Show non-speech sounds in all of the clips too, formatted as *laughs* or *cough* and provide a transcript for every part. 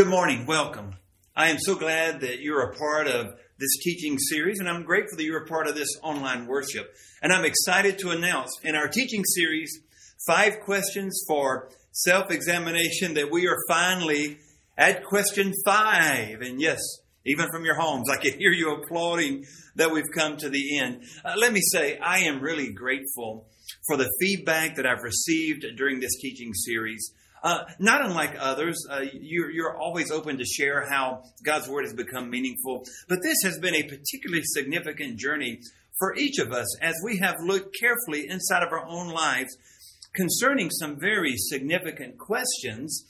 Good morning. Welcome. I am so glad that you're a part of this teaching series, and I'm grateful that you're a part of this online worship. And I'm excited to announce in our teaching series, Five Questions for Self Examination, that we are finally at question five. And yes, even from your homes, I can hear you applauding that we've come to the end. Uh, let me say, I am really grateful for the feedback that I've received during this teaching series. Uh, not unlike others, uh, you're, you're, always open to share how God's Word has become meaningful. But this has been a particularly significant journey for each of us as we have looked carefully inside of our own lives concerning some very significant questions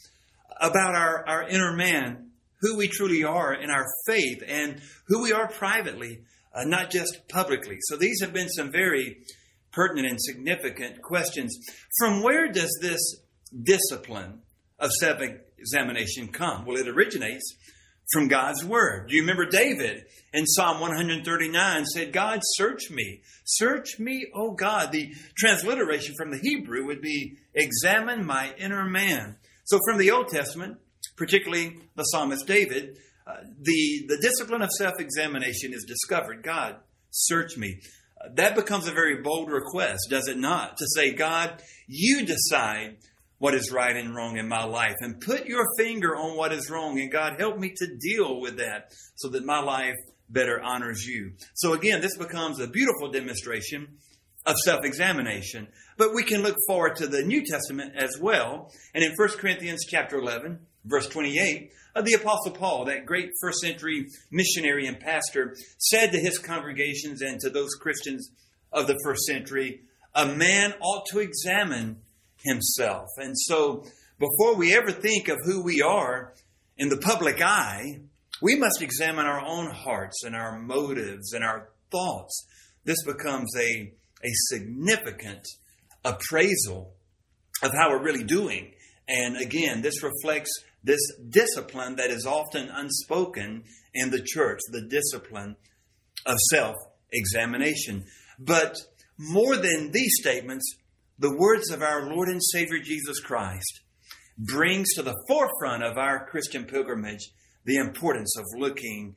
about our, our inner man, who we truly are in our faith, and who we are privately, uh, not just publicly. So these have been some very pertinent and significant questions. From where does this discipline of self examination come? Well, it originates from God's Word. Do you remember David in Psalm 139 said, God, search me. Search me, O God. The transliteration from the Hebrew would be, examine my inner man. So from the Old Testament, particularly the psalmist David, uh, the, the discipline of self examination is discovered. God, search me. Uh, that becomes a very bold request, does it not? To say, God, you decide what is right and wrong in my life and put your finger on what is wrong. And God, help me to deal with that so that my life better honors you. So again, this becomes a beautiful demonstration of self-examination. But we can look forward to the New Testament as well. And in 1 Corinthians chapter 11, verse 28, uh, the apostle Paul, that great first century missionary and pastor, said to his congregations and to those Christians of the first century, a man ought to examine himself. And so, before we ever think of who we are in the public eye, we must examine our own hearts and our motives and our thoughts. This becomes a, a significant appraisal of how we're really doing. And again, this reflects this discipline that is often unspoken in the church, the discipline of self examination. But more than these statements, the words of our Lord and Savior Jesus Christ brings to the forefront of our Christian pilgrimage the importance of looking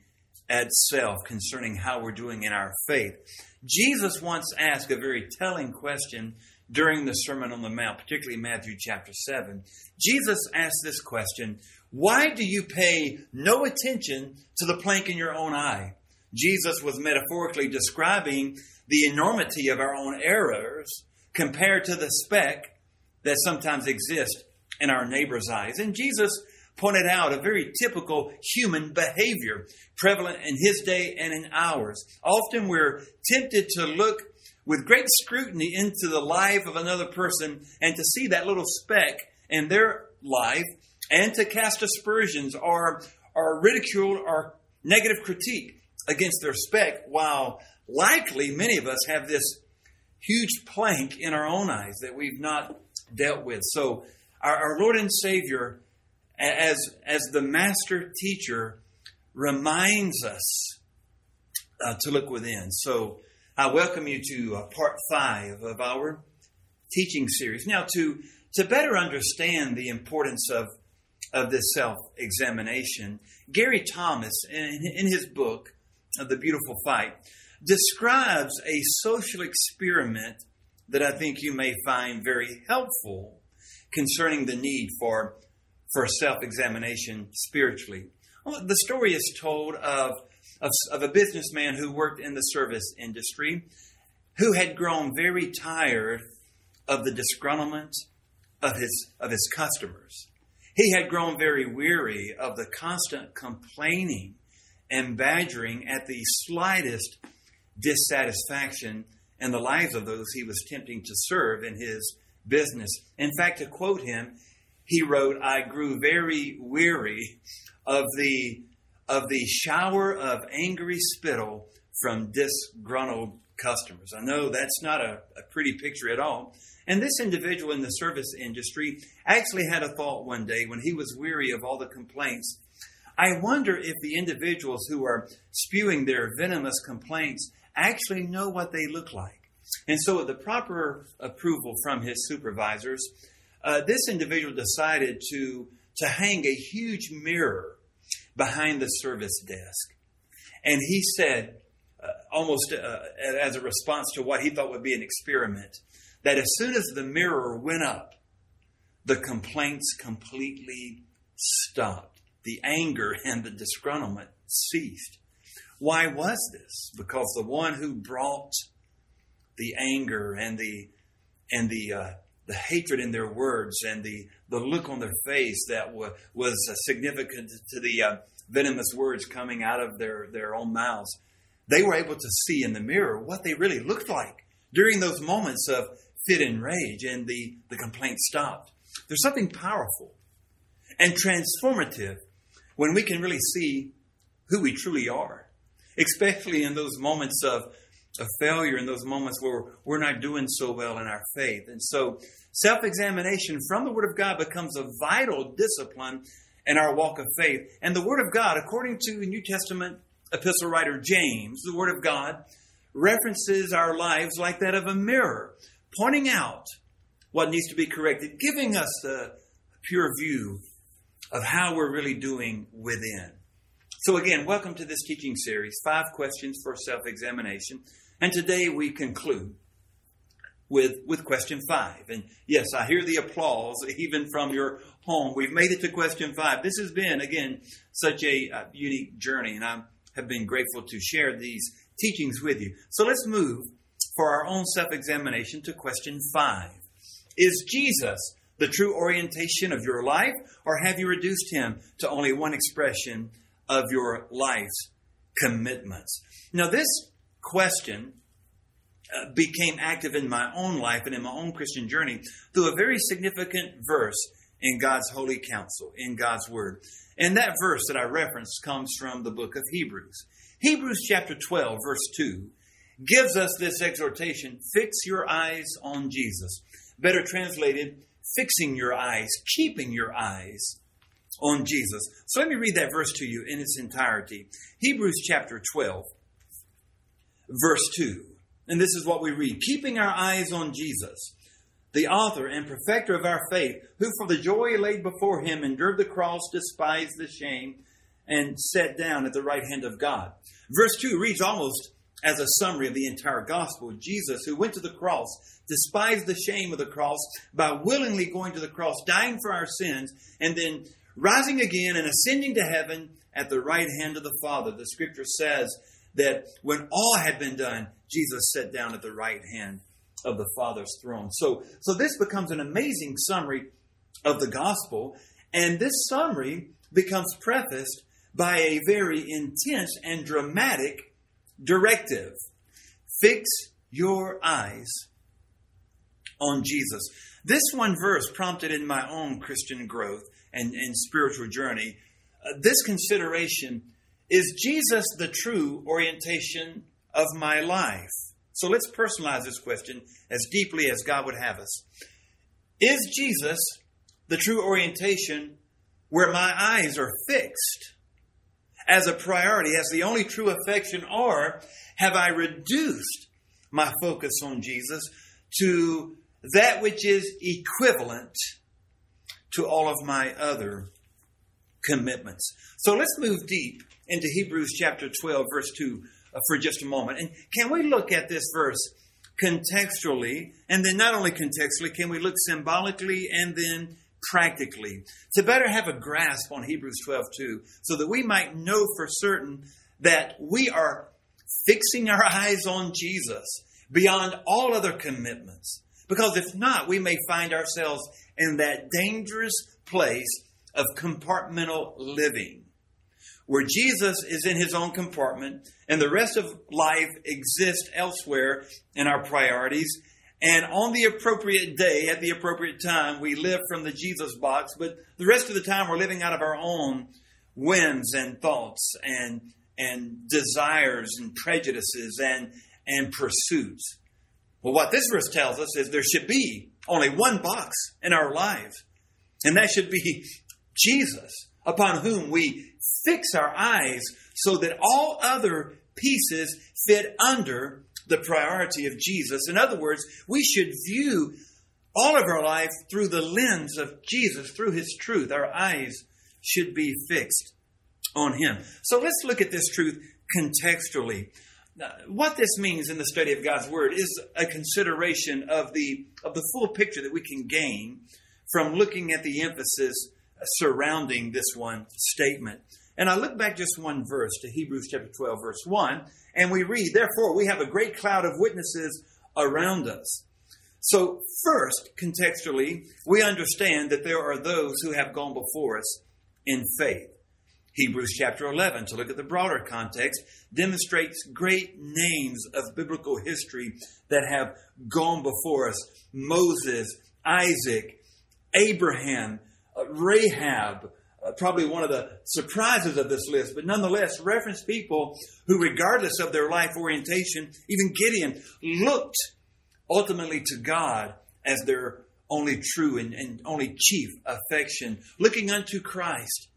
at self concerning how we're doing in our faith. Jesus once asked a very telling question during the Sermon on the Mount, particularly Matthew chapter 7. Jesus asked this question Why do you pay no attention to the plank in your own eye? Jesus was metaphorically describing the enormity of our own errors compared to the speck that sometimes exists in our neighbor's eyes. And Jesus pointed out a very typical human behavior prevalent in his day and in ours. Often we're tempted to look with great scrutiny into the life of another person and to see that little speck in their life and to cast aspersions or, or ridicule or negative critique against their speck, while likely many of us have this huge plank in our own eyes that we've not dealt with. So, our, our Lord and Savior, as, as the master teacher, reminds us uh, to look within. So, I welcome you to uh, part five of our teaching series. Now, to, to better understand the importance of, of this self examination, Gary Thomas, in, in his book, uh, The Beautiful Fight, describes a social experiment that I think you may find very helpful concerning the need for, for self examination spiritually. The story is told of, of, of a businessman who worked in the service industry who had grown very tired of the disgruntlement of his, of his customers. He had grown very weary of the constant complaining and badgering at the slightest dissatisfaction in the lives of those he was attempting to serve in his business. In fact, to quote him, he wrote, I grew very weary of the of the shower of angry spittle from disgruntled customers. I know that's not a, a pretty picture at all. And this individual in the service industry actually had a thought one day when he was weary of all the complaints. I wonder if the individuals who are spewing their venomous complaints actually know what they look like. And so, with the proper approval from his supervisors, uh, this individual decided to, to hang a huge mirror behind the service desk. And he said, uh, almost uh, as a response to what he thought would be an experiment, that as soon as the mirror went up, the complaints completely stopped. The anger and the disgruntlement ceased. Why was this? Because the one who brought the anger and the and the uh, the hatred in their words and the the look on their face that w- was uh, significant to the uh, venomous words coming out of their their own mouths, they were able to see in the mirror what they really looked like during those moments of fit and rage, and the the complaint stopped. There's something powerful and transformative when we can really see who we truly are, especially in those moments of, of failure, in those moments where we're not doing so well in our faith. And so, self examination from the Word of God becomes a vital discipline in our walk of faith. And the Word of God, according to New Testament epistle writer James, the Word of God references our lives like that of a mirror, pointing out what needs to be corrected, giving us a pure view of how we're really doing within. So, again, welcome to this teaching series five questions for self examination. And today we conclude with, with question five. And yes, I hear the applause even from your home. We've made it to question five. This has been, again, such a uh, unique journey, and I have been grateful to share these teachings with you. So, let's move for our own self examination to question five. Is Jesus the true orientation of your life, or have you reduced him to only one expression of your life's commitments? Now, this question uh, became active in my own life and in my own Christian journey through a very significant verse in God's holy counsel, in God's word. And that verse that I referenced comes from the book of Hebrews. Hebrews chapter 12, verse 2 gives us this exhortation fix your eyes on Jesus. Better translated, fixing your eyes, keeping your eyes on Jesus. So let me read that verse to you in its entirety. Hebrews chapter 12, verse 2. And this is what we read Keeping our eyes on Jesus, the author and perfecter of our faith, who for the joy laid before him endured the cross, despised the shame, and sat down at the right hand of God. Verse 2 reads almost as a summary of the entire gospel. Jesus, who went to the cross, despised the shame of the cross by willingly going to the cross, dying for our sins, and then rising again and ascending to heaven at the right hand of the Father. The scripture says that when all had been done, Jesus sat down at the right hand of the Father's throne. So, so this becomes an amazing summary of the gospel, and this summary becomes prefaced by a very intense and dramatic directive fix your eyes on Jesus. This one verse prompted in my own Christian growth and, and spiritual journey uh, this consideration is Jesus the true orientation of my life? So let's personalize this question as deeply as God would have us. Is Jesus the true orientation where my eyes are fixed as a priority, as the only true affection, or have I reduced my focus on Jesus to that which is equivalent to all of my other commitments? So let's move deep into Hebrews chapter 12, verse 2 uh, for just a moment. And can we look at this verse contextually? And then not only contextually, can we look symbolically and then practically to better have a grasp on Hebrews 12 2 so that we might know for certain that we are fixing our *laughs* eyes on Jesus beyond all other commitments. Because if not, we may find ourselves in that dangerous place of compartmental living, where Jesus is in his own compartment and the rest of life exists elsewhere in our priorities and on the appropriate day, at the appropriate time, we live from the Jesus box, but the rest of the time we're living out of our own whims and thoughts and, and desires and prejudices and, and pursuits. Well, what this verse tells us is there should be only one box in our lives, and that should be Jesus, upon whom we fix our eyes so that all other pieces fit under the priority of Jesus. In other words, we should view all of our life through the lens of Jesus, through his truth. Our eyes should be fixed on him. So let's look at this truth contextually. What this means in the study of God's word is a consideration of the of the full picture that we can gain from looking at the emphasis surrounding this one statement. And I look back just one verse to Hebrews chapter 12 verse 1 and we read, therefore we have a great cloud of witnesses around us. So, first, contextually, we understand that there are those who have gone before us in faith. Hebrews chapter 11, to look at the broader context, demonstrates great names of biblical history that have gone before us. Moses, Isaac, Abraham, uh, Rahab, uh, probably one of the surprises of this list, but nonetheless reference people who, regardless of their life orientation, even Gideon, looked ultimately to God as their only true and, and only chief affection, looking unto Christ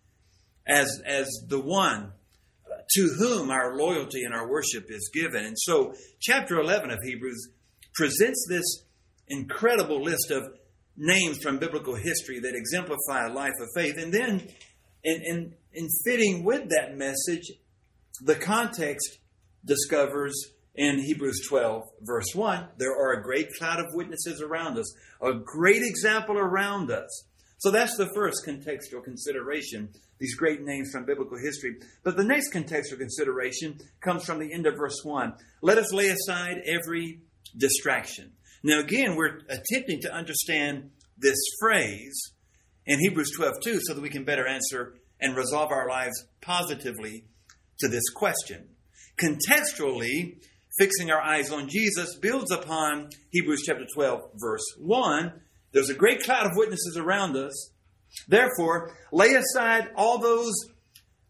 as, as the one to whom our loyalty and our worship is given. And so, chapter 11 of Hebrews presents this incredible list of names from biblical history that exemplify a life of faith. And then, in, in, in fitting with that message, the context discovers in Hebrews 12, verse 1, there are a great cloud of witnesses around us, a great example around us. So that's the first contextual consideration, these great names from biblical history. But the next contextual consideration comes from the end of verse 1. Let us lay aside every distraction. Now, again, we're attempting to understand this phrase in Hebrews 12 2 so that we can better answer and resolve our lives positively to this question. Contextually, fixing our eyes on Jesus builds upon Hebrews chapter 12, verse 1. There's a great cloud of witnesses around us. Therefore, lay aside all those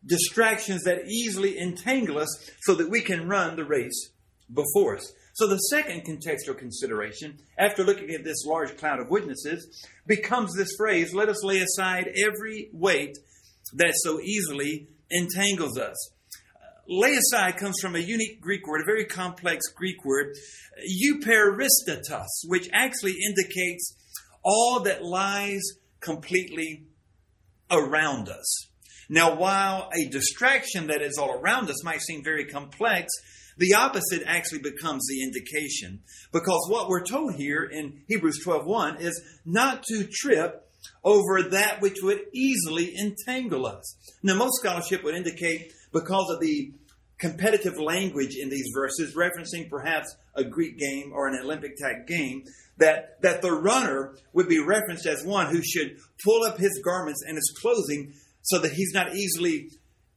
distractions that easily entangle us so that we can run the race before us. So, the second contextual consideration, after looking at this large cloud of witnesses, becomes this phrase let us lay aside every weight that so easily entangles us uh, lay aside comes from a unique Greek word, a very complex Greek word, euperistatos, which actually indicates all that lies completely around us. Now, while a distraction that is all around us might seem very complex, the opposite actually becomes the indication. Because what we're told here in Hebrews 12:1 is not to trip over that which would easily entangle us. Now, most scholarship would indicate because of the competitive language in these verses, referencing perhaps a Greek game or an Olympic type game, that, that the runner would be referenced as one who should pull up his garments and his clothing so that he's not easily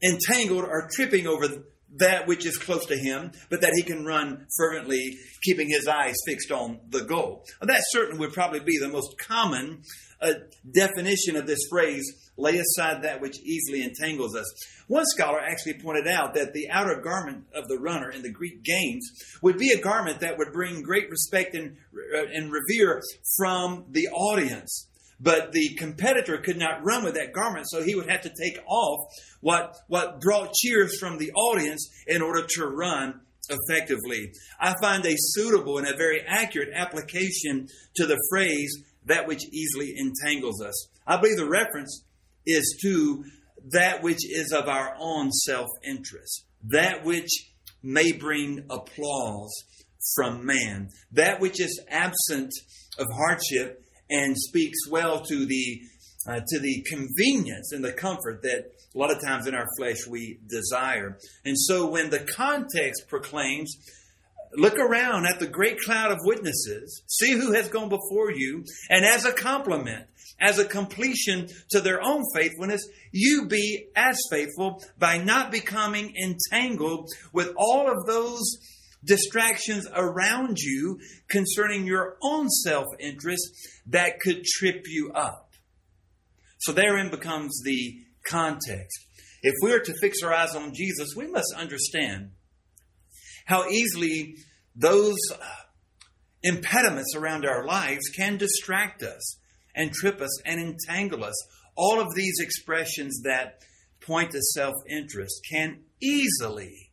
entangled or tripping over that which is close to him, but that he can run fervently, keeping his eyes fixed on the goal. That certainly would probably be the most common uh, definition of this phrase lay aside that which easily entangles us. One scholar actually pointed out that the outer garment of the runner in the Greek games would be a garment that would bring great respect and, uh, and revere from the audience. But the competitor could not run with that garment, so he would have to take off what, what brought cheers from the audience in order to run effectively. I find a suitable and a very accurate application to the phrase that which easily entangles us. I believe the reference is to that which is of our own self interest, that which may bring applause from man, that which is absent of hardship and speaks well to the uh, to the convenience and the comfort that a lot of times in our flesh we desire. And so when the context proclaims Look around at the great cloud of witnesses, see who has gone before you, and as a complement, as a completion to their own faithfulness, you be as faithful by not becoming entangled with all of those distractions around you concerning your own self interest that could trip you up. So therein becomes the context. If we are to fix our eyes on Jesus, we must understand how easily those uh, impediments around our lives can distract us and trip us and entangle us. All of these expressions that point to self interest can easily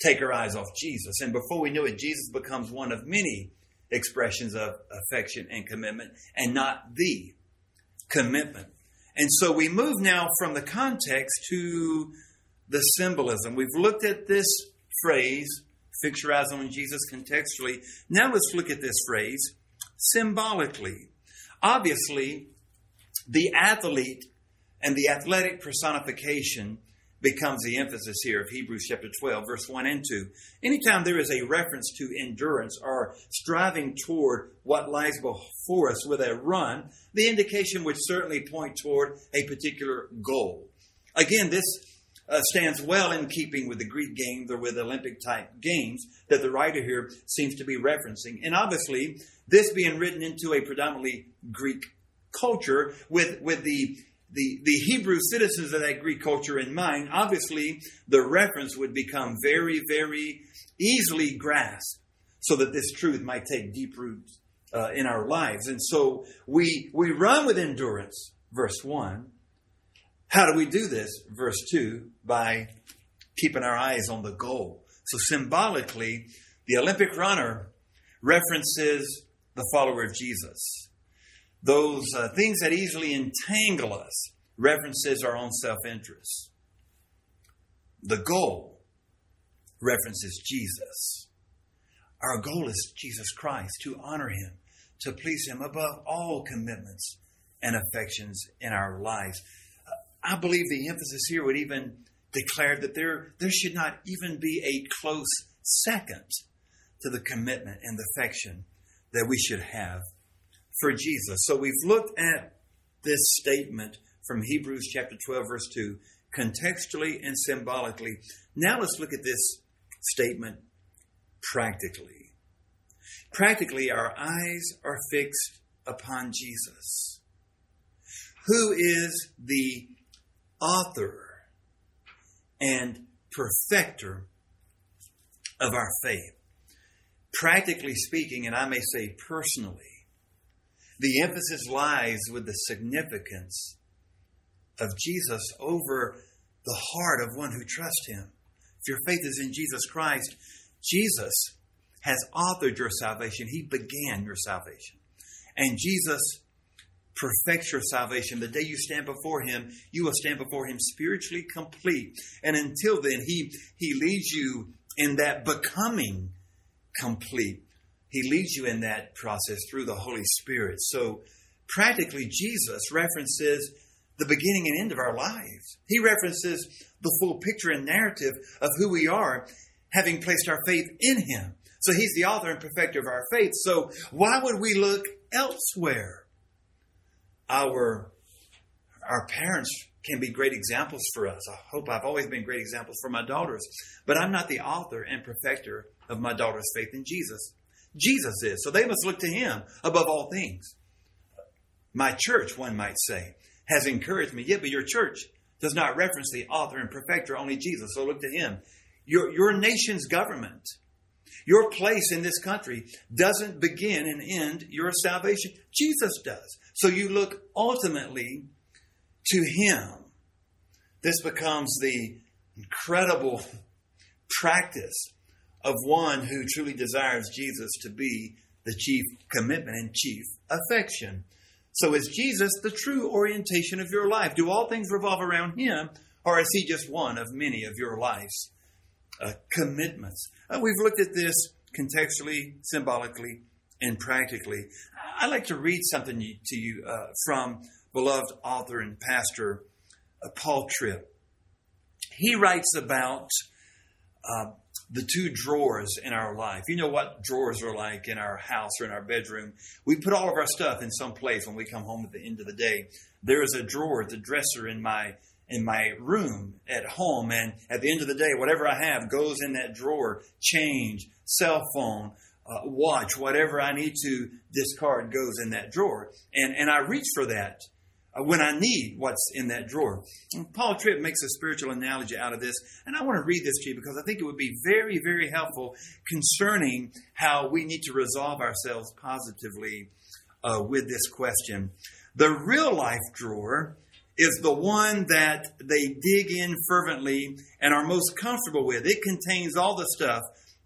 take our eyes off Jesus. And before we know it, Jesus becomes one of many expressions of affection and commitment, and not the commitment. And so we move now from the context to the symbolism. We've looked at this phrase, fix your eyes on Jesus contextually. Now let's look at this phrase symbolically. Obviously, the athlete and the athletic personification becomes the emphasis here of Hebrews chapter 12, verse 1 and 2. Anytime there is a reference to endurance or striving toward what lies before us with a run, the indication would certainly point toward a particular goal. Again, this uh, stands well in keeping with the Greek games or with Olympic type games that the writer here seems to be referencing. And obviously, this being written into a predominantly Greek culture with, with the the, the Hebrew citizens of that Greek culture in mind, obviously the reference would become very, very easily grasped so that this truth might take deep roots uh, in our lives. And so we, we run with endurance, verse 1. How do we do this? Verse 2 by keeping our eyes on the goal. So symbolically, the Olympic runner references the follower of Jesus those uh, things that easily entangle us references our own self interest. The goal references Jesus. Our goal is Jesus Christ, to honor Him, to please Him above all commitments and affections in our lives. I believe the emphasis here would even declare that there, there should not even be a close second to the commitment and the affection that we should have for Jesus. So we've looked at this statement from Hebrews chapter 12, verse 2, contextually and symbolically. Now let's look at this statement practically. Practically, our eyes are fixed upon Jesus, who is the author and perfecter of our faith. Practically speaking, and I may say personally, the emphasis lies with the significance of Jesus over the heart of one who trusts him. If your faith is in Jesus Christ, Jesus has authored your salvation. He began your salvation. And Jesus perfects your salvation. The day you stand before him, you will stand before him spiritually complete. And until then, he, he leads you in that becoming complete. He leads you in that process through the Holy Spirit. So practically, Jesus references the beginning and end of our lives. He references the full picture and narrative of who we are, having placed our faith in Him. So He's the author and perfecter of our faith. So why would we look elsewhere? Our, our parents can be great examples for us. I hope I've always been great examples for my daughters. But I'm not the author and perfecter of my daughter's faith in Jesus. Jesus is. So they must look to him above all things. My church, one might say, has encouraged me. Yeah, but your church does not reference the author and perfecter, only Jesus. So look to him. Your, your nation's government, your place in this country doesn't begin and end your salvation. Jesus does. So you look ultimately to him. This becomes the incredible *laughs* practice of one who truly desires Jesus to be the chief commitment and chief affection. So, is Jesus the true orientation of your life? Do all things revolve around Him, or is He just one of many of your life's uh, commitments? Uh, we've looked at this contextually, symbolically, and practically. I'd like to read something to you uh, from beloved author and pastor uh, Paul Tripp. He writes about uh, the two drawers in our life. You know what drawers are like in our house or in our bedroom. We put all of our stuff in some place when we come home at the end of the day. There is a drawer, at the dresser in my in my room at home, and at the end of the day, whatever I have goes in that drawer. Change, cell phone, uh, watch, whatever I need to discard goes in that drawer. And and I reach for that when I need what's in that drawer. Paul Tripp makes a spiritual analogy out of this, and I want to read this to you because I think it would be very, very helpful concerning how we need to resolve ourselves positively uh, with this question. The real life drawer is the one that they dig in fervently and are most comfortable with. It contains all the stuff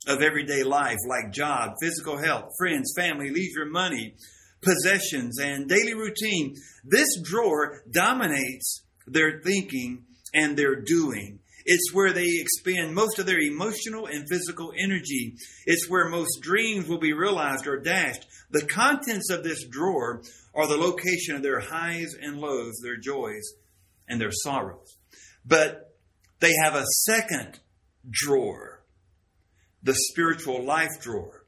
of everyday life, like job, physical health, friends, family, leisure, money, possessions, and daily routine, this drawer dominates their thinking and their doing. It's where they expend most of their emotional and physical energy. It's where most dreams will be realized or dashed. The contents of this drawer are the location of their highs and lows, their joys and their sorrows. But they have a second drawer, the spiritual life drawer.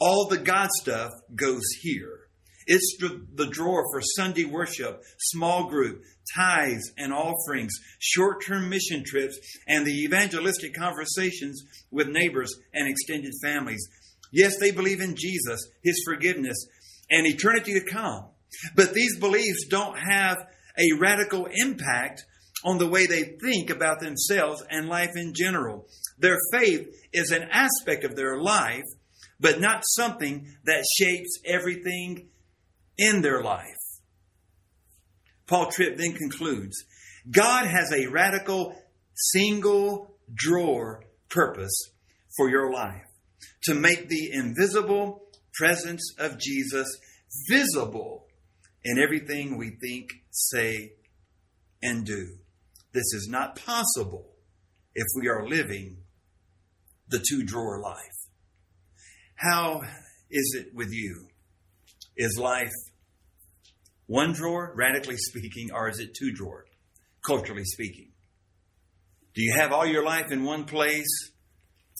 All the God stuff goes here. It's the drawer for Sunday worship, small group, tithes and offerings, short term mission trips, and the evangelistic conversations with neighbors and extended families. Yes, they believe in Jesus, His forgiveness, and eternity to come. But these beliefs don't have a radical impact on the way they think about themselves and life in general. Their faith is an aspect of their life, but not something that shapes everything in their life. Paul Tripp then concludes God has a radical single drawer purpose for your life to make the invisible presence of Jesus visible in everything we think, say, and do. This is not possible if we are living the two drawer life. How is it with you? Is life one drawer, radically speaking, or is it two drawer, culturally speaking? Do you have all your life in one place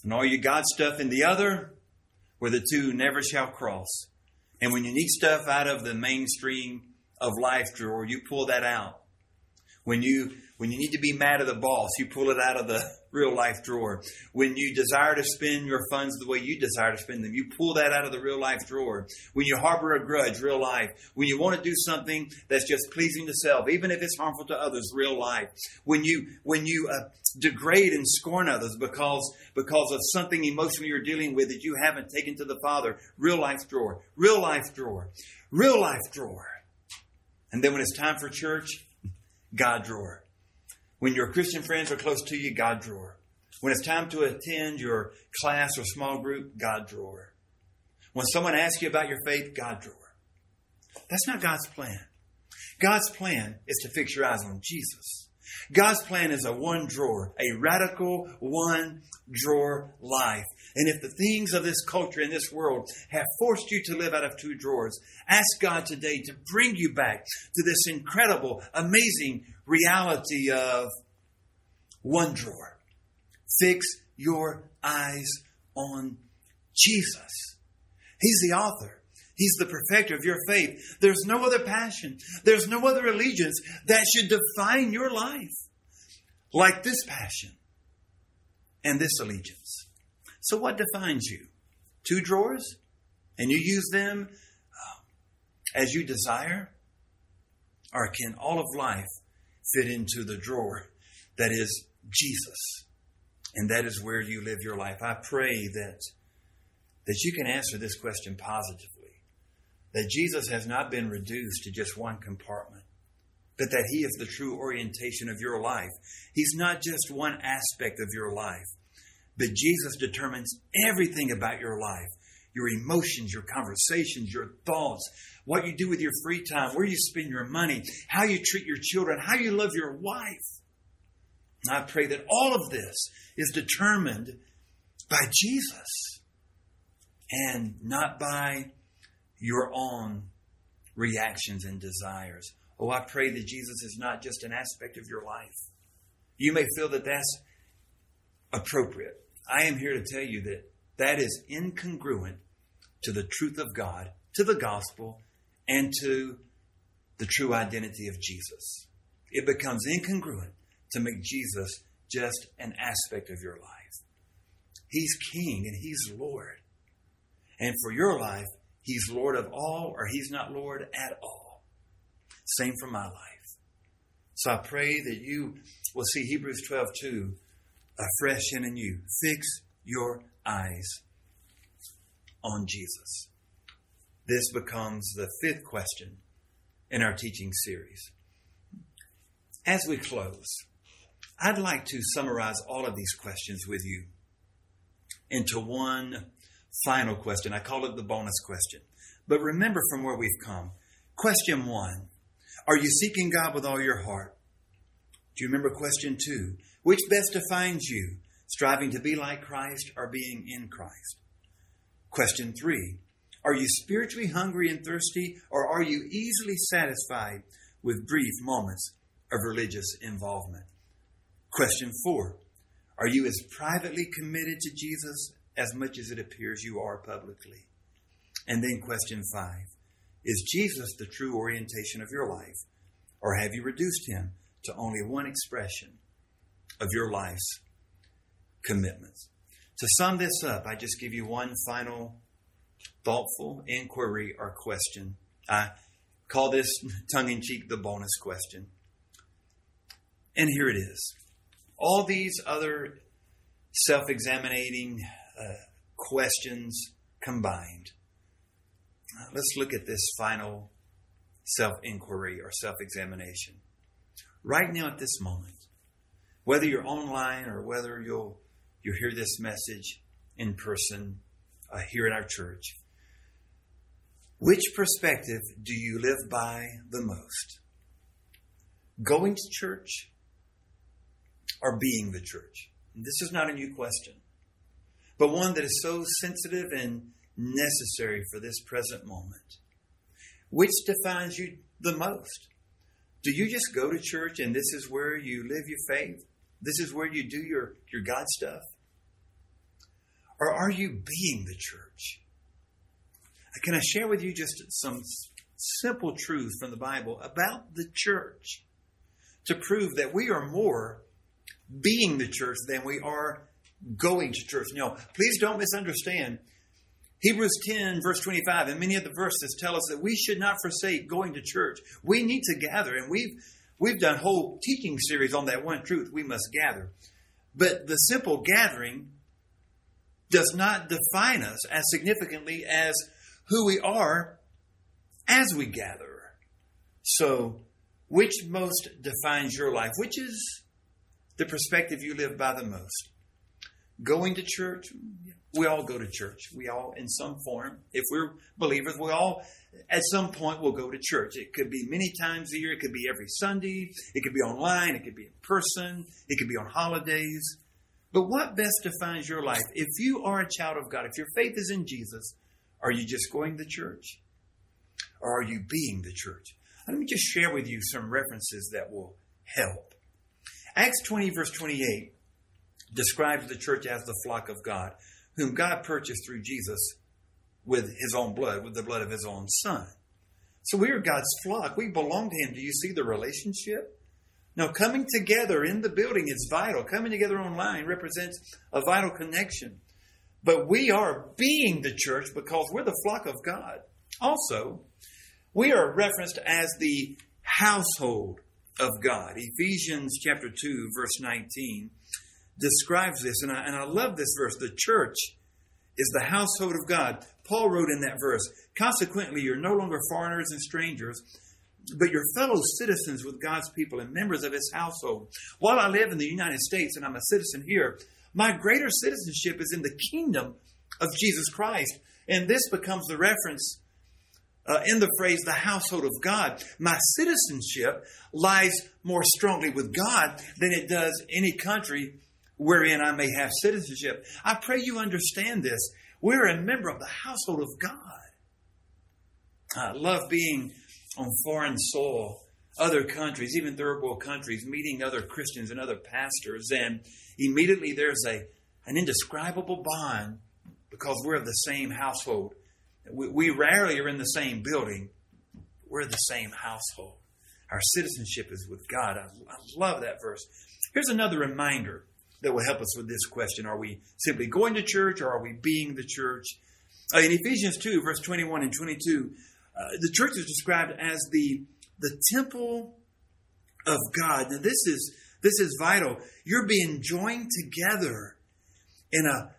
and all your God stuff in the other, where the two never shall cross? And when you need stuff out of the mainstream of life drawer, you pull that out. When you when you need to be mad at the boss, you pull it out of the *laughs* real life drawer. When you desire to spend your funds the way you desire to spend them, you pull that out of the real life drawer. When you harbor a grudge, real life. When you want to do something that's just pleasing to self, even if it's harmful to others, real life. When you when you uh, degrade and scorn others because because of something emotionally you're dealing with that you haven't taken to the Father, real life drawer, real life drawer, real life drawer. And then when it's time for church, God drawer. When your Christian friends are close to you, God drawer. When it's time to attend your class or small group, God drawer. When someone asks you about your faith, God drawer. That's not God's plan. God's plan is to fix your eyes on Jesus. God's plan is a one drawer, a radical one drawer life. And if the things of this culture and this world have forced you to live out of two drawers, ask God today to bring you back to this incredible, amazing reality of one drawer. Fix your eyes on Jesus. He's the author. He's the perfecter of your faith. There's no other passion. There's no other allegiance that should define your life like this passion and this allegiance. So, what defines you? Two drawers? And you use them uh, as you desire? Or can all of life fit into the drawer that is Jesus? And that is where you live your life. I pray that, that you can answer this question positively that Jesus has not been reduced to just one compartment, but that He is the true orientation of your life. He's not just one aspect of your life, but Jesus determines everything about your life your emotions, your conversations, your thoughts, what you do with your free time, where you spend your money, how you treat your children, how you love your wife. And I pray that all of this is determined by Jesus and not by your own reactions and desires. Oh, I pray that Jesus is not just an aspect of your life. You may feel that that's appropriate. I am here to tell you that that is incongruent to the truth of God, to the gospel, and to the true identity of Jesus. It becomes incongruent to make Jesus just an aspect of your life. He's King and He's Lord. And for your life, He's Lord of all or He's not Lord at all. Same for my life. So I pray that you will see Hebrews 12 2 afresh in you. Fix your eyes on Jesus. This becomes the fifth question in our teaching series. As we close, I'd like to summarize all of these questions with you into one final question. I call it the bonus question. But remember from where we've come. Question one Are you seeking God with all your heart? Do you remember question two? Which best defines you? Striving to be like Christ or being in Christ? Question three Are you spiritually hungry and thirsty, or are you easily satisfied with brief moments of religious involvement? Question four Are you as privately committed to Jesus as much as it appears you are publicly? And then question five Is Jesus the true orientation of your life, or have you reduced him to only one expression of your life's commitments? To sum this up, I just give you one final thoughtful inquiry or question. I call this *laughs* tongue in cheek the bonus question. And here it is. All these other self examining uh, questions combined. Let's look at this final self inquiry or self examination. Right now, at this moment, whether you're online or whether you'll you hear this message in person uh, here at our church, which perspective do you live by the most? Going to church or being the church? And this is not a new question, but one that is so sensitive and necessary for this present moment. Which defines you the most? Do you just go to church and this is where you live your faith? This is where you do your, your God stuff? Or are you being the church? Can I share with you just some simple truths from the Bible about the church to prove that we are more being the church than we are going to church? No, please don't misunderstand. Hebrews 10, verse 25, and many of the verses tell us that we should not forsake going to church. We need to gather, and we've we've done whole teaching series on that one truth. We must gather. But the simple gathering does not define us as significantly as who we are as we gather. So, which most defines your life? Which is the perspective you live by the most? Going to church? We all go to church. We all, in some form, if we're believers, we all, at some point, will go to church. It could be many times a year. It could be every Sunday. It could be online. It could be in person. It could be on holidays. But what best defines your life? If you are a child of God, if your faith is in Jesus, are you just going to church? Or are you being the church? Let me just share with you some references that will help. Acts 20, verse 28, describes the church as the flock of God, whom God purchased through Jesus with his own blood, with the blood of his own son. So we are God's flock. We belong to him. Do you see the relationship? Now, coming together in the building is vital. Coming together online represents a vital connection. But we are being the church because we're the flock of God. Also, we are referenced as the household of God. Ephesians chapter 2, verse 19 describes this, and I, and I love this verse. The church is the household of God. Paul wrote in that verse, Consequently, you're no longer foreigners and strangers, but you're fellow citizens with God's people and members of his household. While I live in the United States and I'm a citizen here, my greater citizenship is in the kingdom of Jesus Christ. And this becomes the reference uh, in the phrase the household of God. My citizenship lies more strongly with God than it does any country wherein I may have citizenship. I pray you understand this. We're a member of the household of God. I love being on foreign soil, other countries, even third world countries, meeting other Christians and other pastors. And immediately there's a, an indescribable bond because we're of the same household. We, we rarely are in the same building, we're the same household. Our citizenship is with God. I, I love that verse. Here's another reminder that will help us with this question Are we simply going to church or are we being the church? Uh, in Ephesians 2, verse 21 and 22, uh, the church is described as the, the temple of God. Now, this is this is vital. You're being joined together in a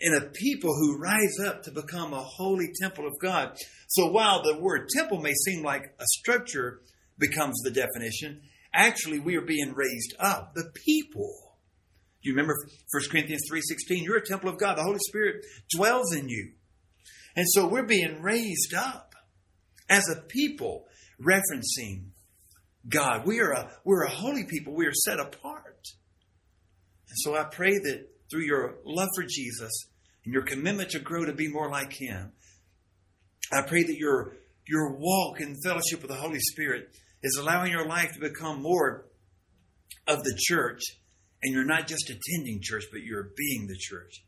in a people who rise up to become a holy temple of God. So while the word temple may seem like a structure becomes the definition, actually we are being raised up. The people You remember 1 Corinthians 3.16, you're a temple of God. The Holy Spirit dwells in you. And so we're being raised up as a people referencing God. We are a, we're a holy people. We are set apart. And so I pray that through your love for Jesus and your commitment to grow to be more like Him, I pray that your, your walk in fellowship with the Holy Spirit is allowing your life to become more of the church and you're not just attending church, but you're being the church.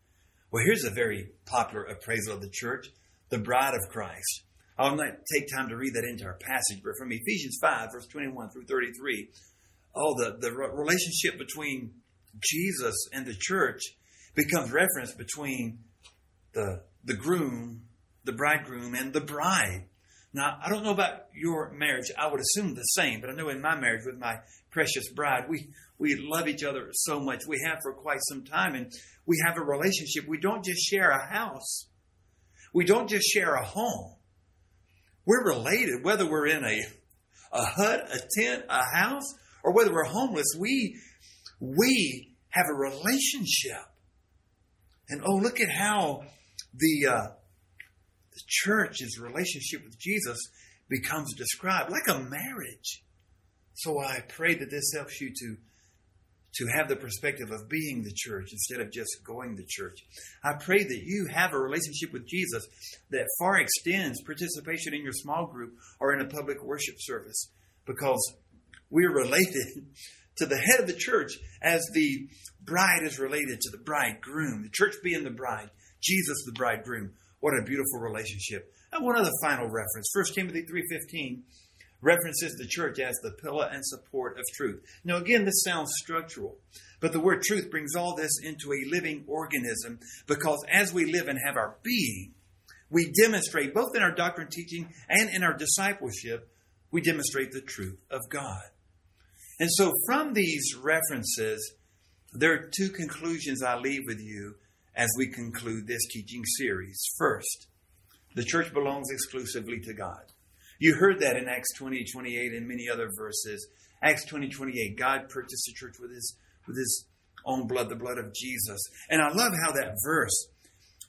Well, here's a very popular appraisal of the church the bride of Christ. I'll not take time to read that our passage, but from Ephesians 5, verse 21 through 33, oh, the, the relationship between Jesus and the church becomes reference between the, the groom, the bridegroom, and the bride. Now, I don't know about your marriage. I would assume the same, but I know in my marriage with my precious bride, we, we love each other so much. We have for quite some time, and we have a relationship. We don't just share a house, we don't just share a home. We're related, whether we're in a, a hut, a tent, a house, or whether we're homeless. We, we have a relationship. And oh, look at how the, uh, the church's relationship with Jesus becomes described like a marriage. So I pray that this helps you to to have the perspective of being the church instead of just going to church. I pray that you have a relationship with Jesus that far extends participation in your small group or in a public worship service because we're related *laughs* to the head of the church as the bride is related to the bridegroom, the church being the bride, Jesus the bridegroom. What a beautiful relationship. And one other final reference, 1 Timothy 3.15 references the church as the pillar and support of truth. Now, again, this sounds structural, but the word truth brings all this into a living organism because as we live and have our being, we demonstrate, both in our doctrine teaching and in our discipleship, we demonstrate the truth of God. And so, from these references, there are two conclusions I leave with you as we conclude this teaching series. First, the church belongs exclusively to God. You heard that in Acts 20, 28 and many other verses. Acts 20, 28, God purchased the church with his, with his own blood, the blood of Jesus. And I love how that verse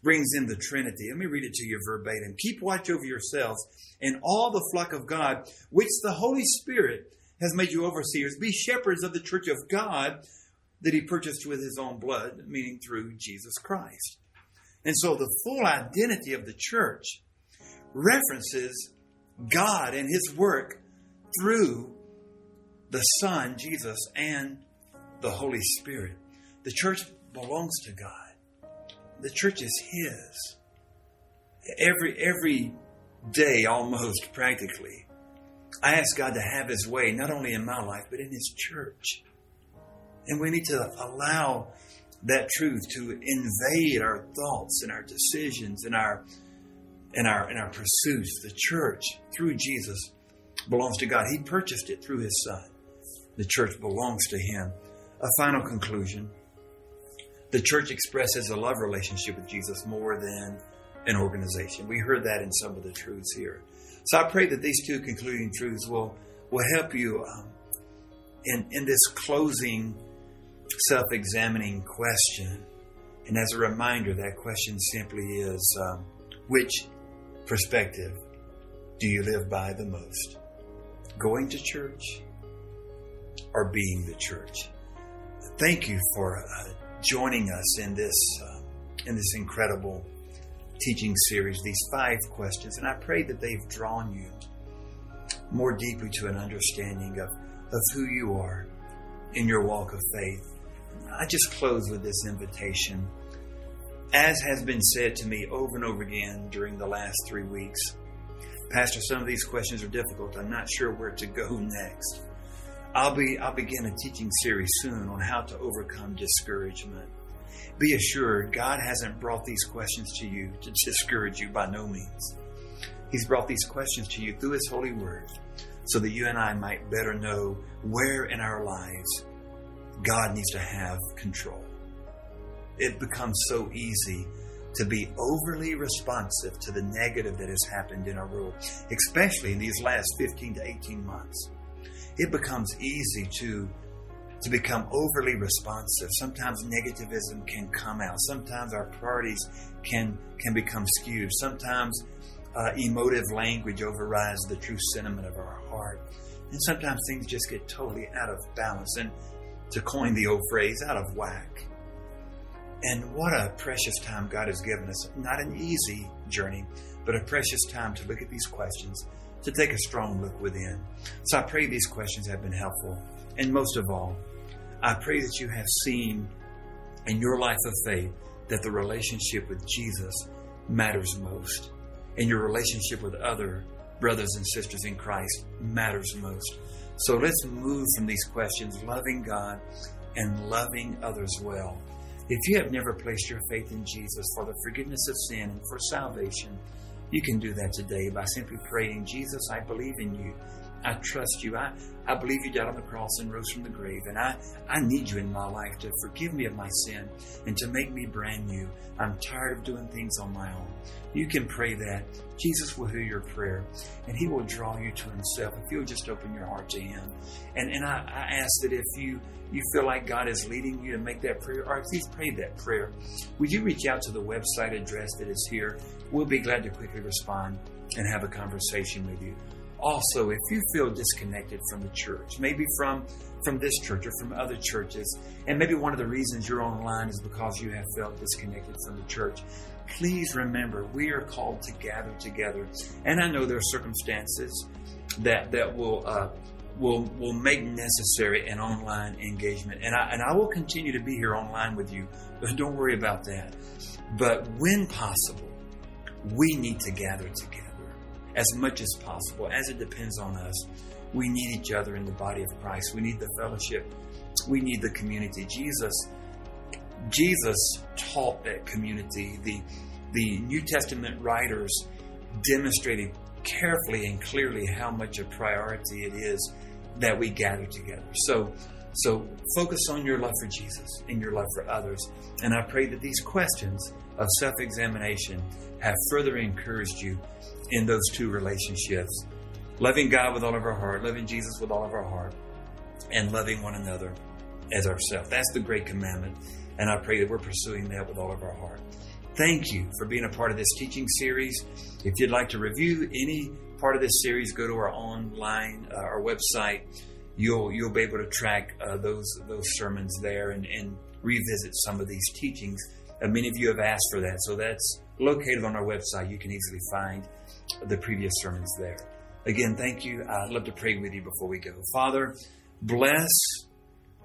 brings in the Trinity. Let me read it to you verbatim. Keep watch over yourselves and all the flock of God, which the Holy Spirit has made you overseers. Be shepherds of the church of God that he purchased with his own blood, meaning through Jesus Christ. And so the full identity of the church references God and His work through the Son, Jesus, and the Holy Spirit. The church belongs to God. The church is His. Every every day, almost practically, I ask God to have His way, not only in my life, but in His church. And we need to allow that truth to invade our thoughts and our decisions and our in our in our pursuits. The church, through Jesus, belongs to God. He purchased it through his son. The church belongs to him. A final conclusion. The church expresses a love relationship with Jesus more than an organization. We heard that in some of the truths here. So I pray that these two concluding truths will, will help you um, in, in this closing self examining question. And as a reminder, that question simply is um, which perspective do you live by the most? Going to church or being the church? Thank you for uh, joining us in this uh, in this incredible teaching series. These five questions, and I pray that they've drawn you more deeply to an understanding of of who you are in your walk of faith. I just close with this invitation as has been said to me over and over again during the last three weeks, Pastor, some of these questions are difficult. I'm not sure where to go next. I'll be I'll begin a teaching series soon on how to overcome discouragement. Be assured God hasn't brought these questions to you to discourage you by no means. He's brought these questions to you through his holy word so that you and I might better know where in our lives God needs to have control it becomes so easy to be overly responsive to the negative that has happened in our world, especially in these last 15 to 18 months. It becomes easy to to become overly responsive. Sometimes negativism can come out. Sometimes our priorities can can become skewed. Sometimes uh, emotive language overrides the true sentiment of our heart. And sometimes things just get totally out of balance. And to coin the old phrase, out of whack. And what a precious time God has given us. Not an easy journey, but a precious time to look at these questions, to take a strong look within. So I pray these questions have been helpful. And most of all, I pray that you have seen in your life of faith that the relationship with Jesus matters most. And your relationship with other brothers and sisters in Christ matters most. So let's move from these questions, loving God and loving others well. If you have never placed your faith in Jesus for the forgiveness of sin and for salvation, you can do that today by simply praying, Jesus, I believe in you. I trust you. I, I believe you died on the cross and rose from the grave. And I, I need you in my life to forgive me of my sin and to make me brand new. I'm tired of doing things on my own. You can pray that. Jesus will hear your prayer and he will draw you to himself if you'll just open your heart to him. And, and I, I ask that if you, you feel like God is leading you to make that prayer, or if you've prayed that prayer, would you reach out to the website address that is here? We'll be glad to quickly respond and have a conversation with you also, if you feel disconnected from the church, maybe from from this church or from other churches, and maybe one of the reasons you're online is because you have felt disconnected from the church, please remember we are called to gather together. And I know there are circumstances that that will uh, will will make necessary an online engagement, and I and I will continue to be here online with you. Don't worry about that. But when possible, we need to gather together as much as possible, as it depends on us. We need each other in the body of Christ. We need the fellowship. We need the community. Jesus, Jesus taught that community. The the New Testament writers demonstrated carefully and clearly how much a priority it is that we gather together. So so focus on your love for Jesus and your love for others. And I pray that these questions of self-examination have further encouraged you in those two relationships loving God with all of our heart, loving Jesus with all of our heart, and loving one another as ourselves. That's the great commandment. And I pray that we're pursuing that with all of our heart. Thank you for being a part of this teaching series. If you'd like to review any part of this series, go to our online, uh, our website. You'll you'll be able to track uh, those those sermons there and, and revisit some of these teachings. Uh, many of you have asked for that, so that's located on our website. You can easily find the previous sermons there. Again, thank you. I'd love to pray with you before we go. Father, bless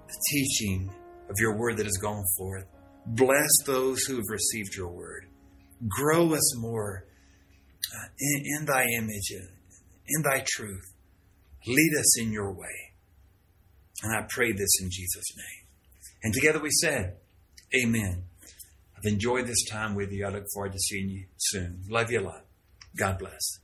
the teaching of your word that has gone forth. Bless those who have received your word. Grow us more uh, in, in thy image, uh, in thy truth. Lead us in your way. And I pray this in Jesus' name. And together we said, Amen. I've enjoyed this time with you. I look forward to seeing you soon. Love you a lot. God bless.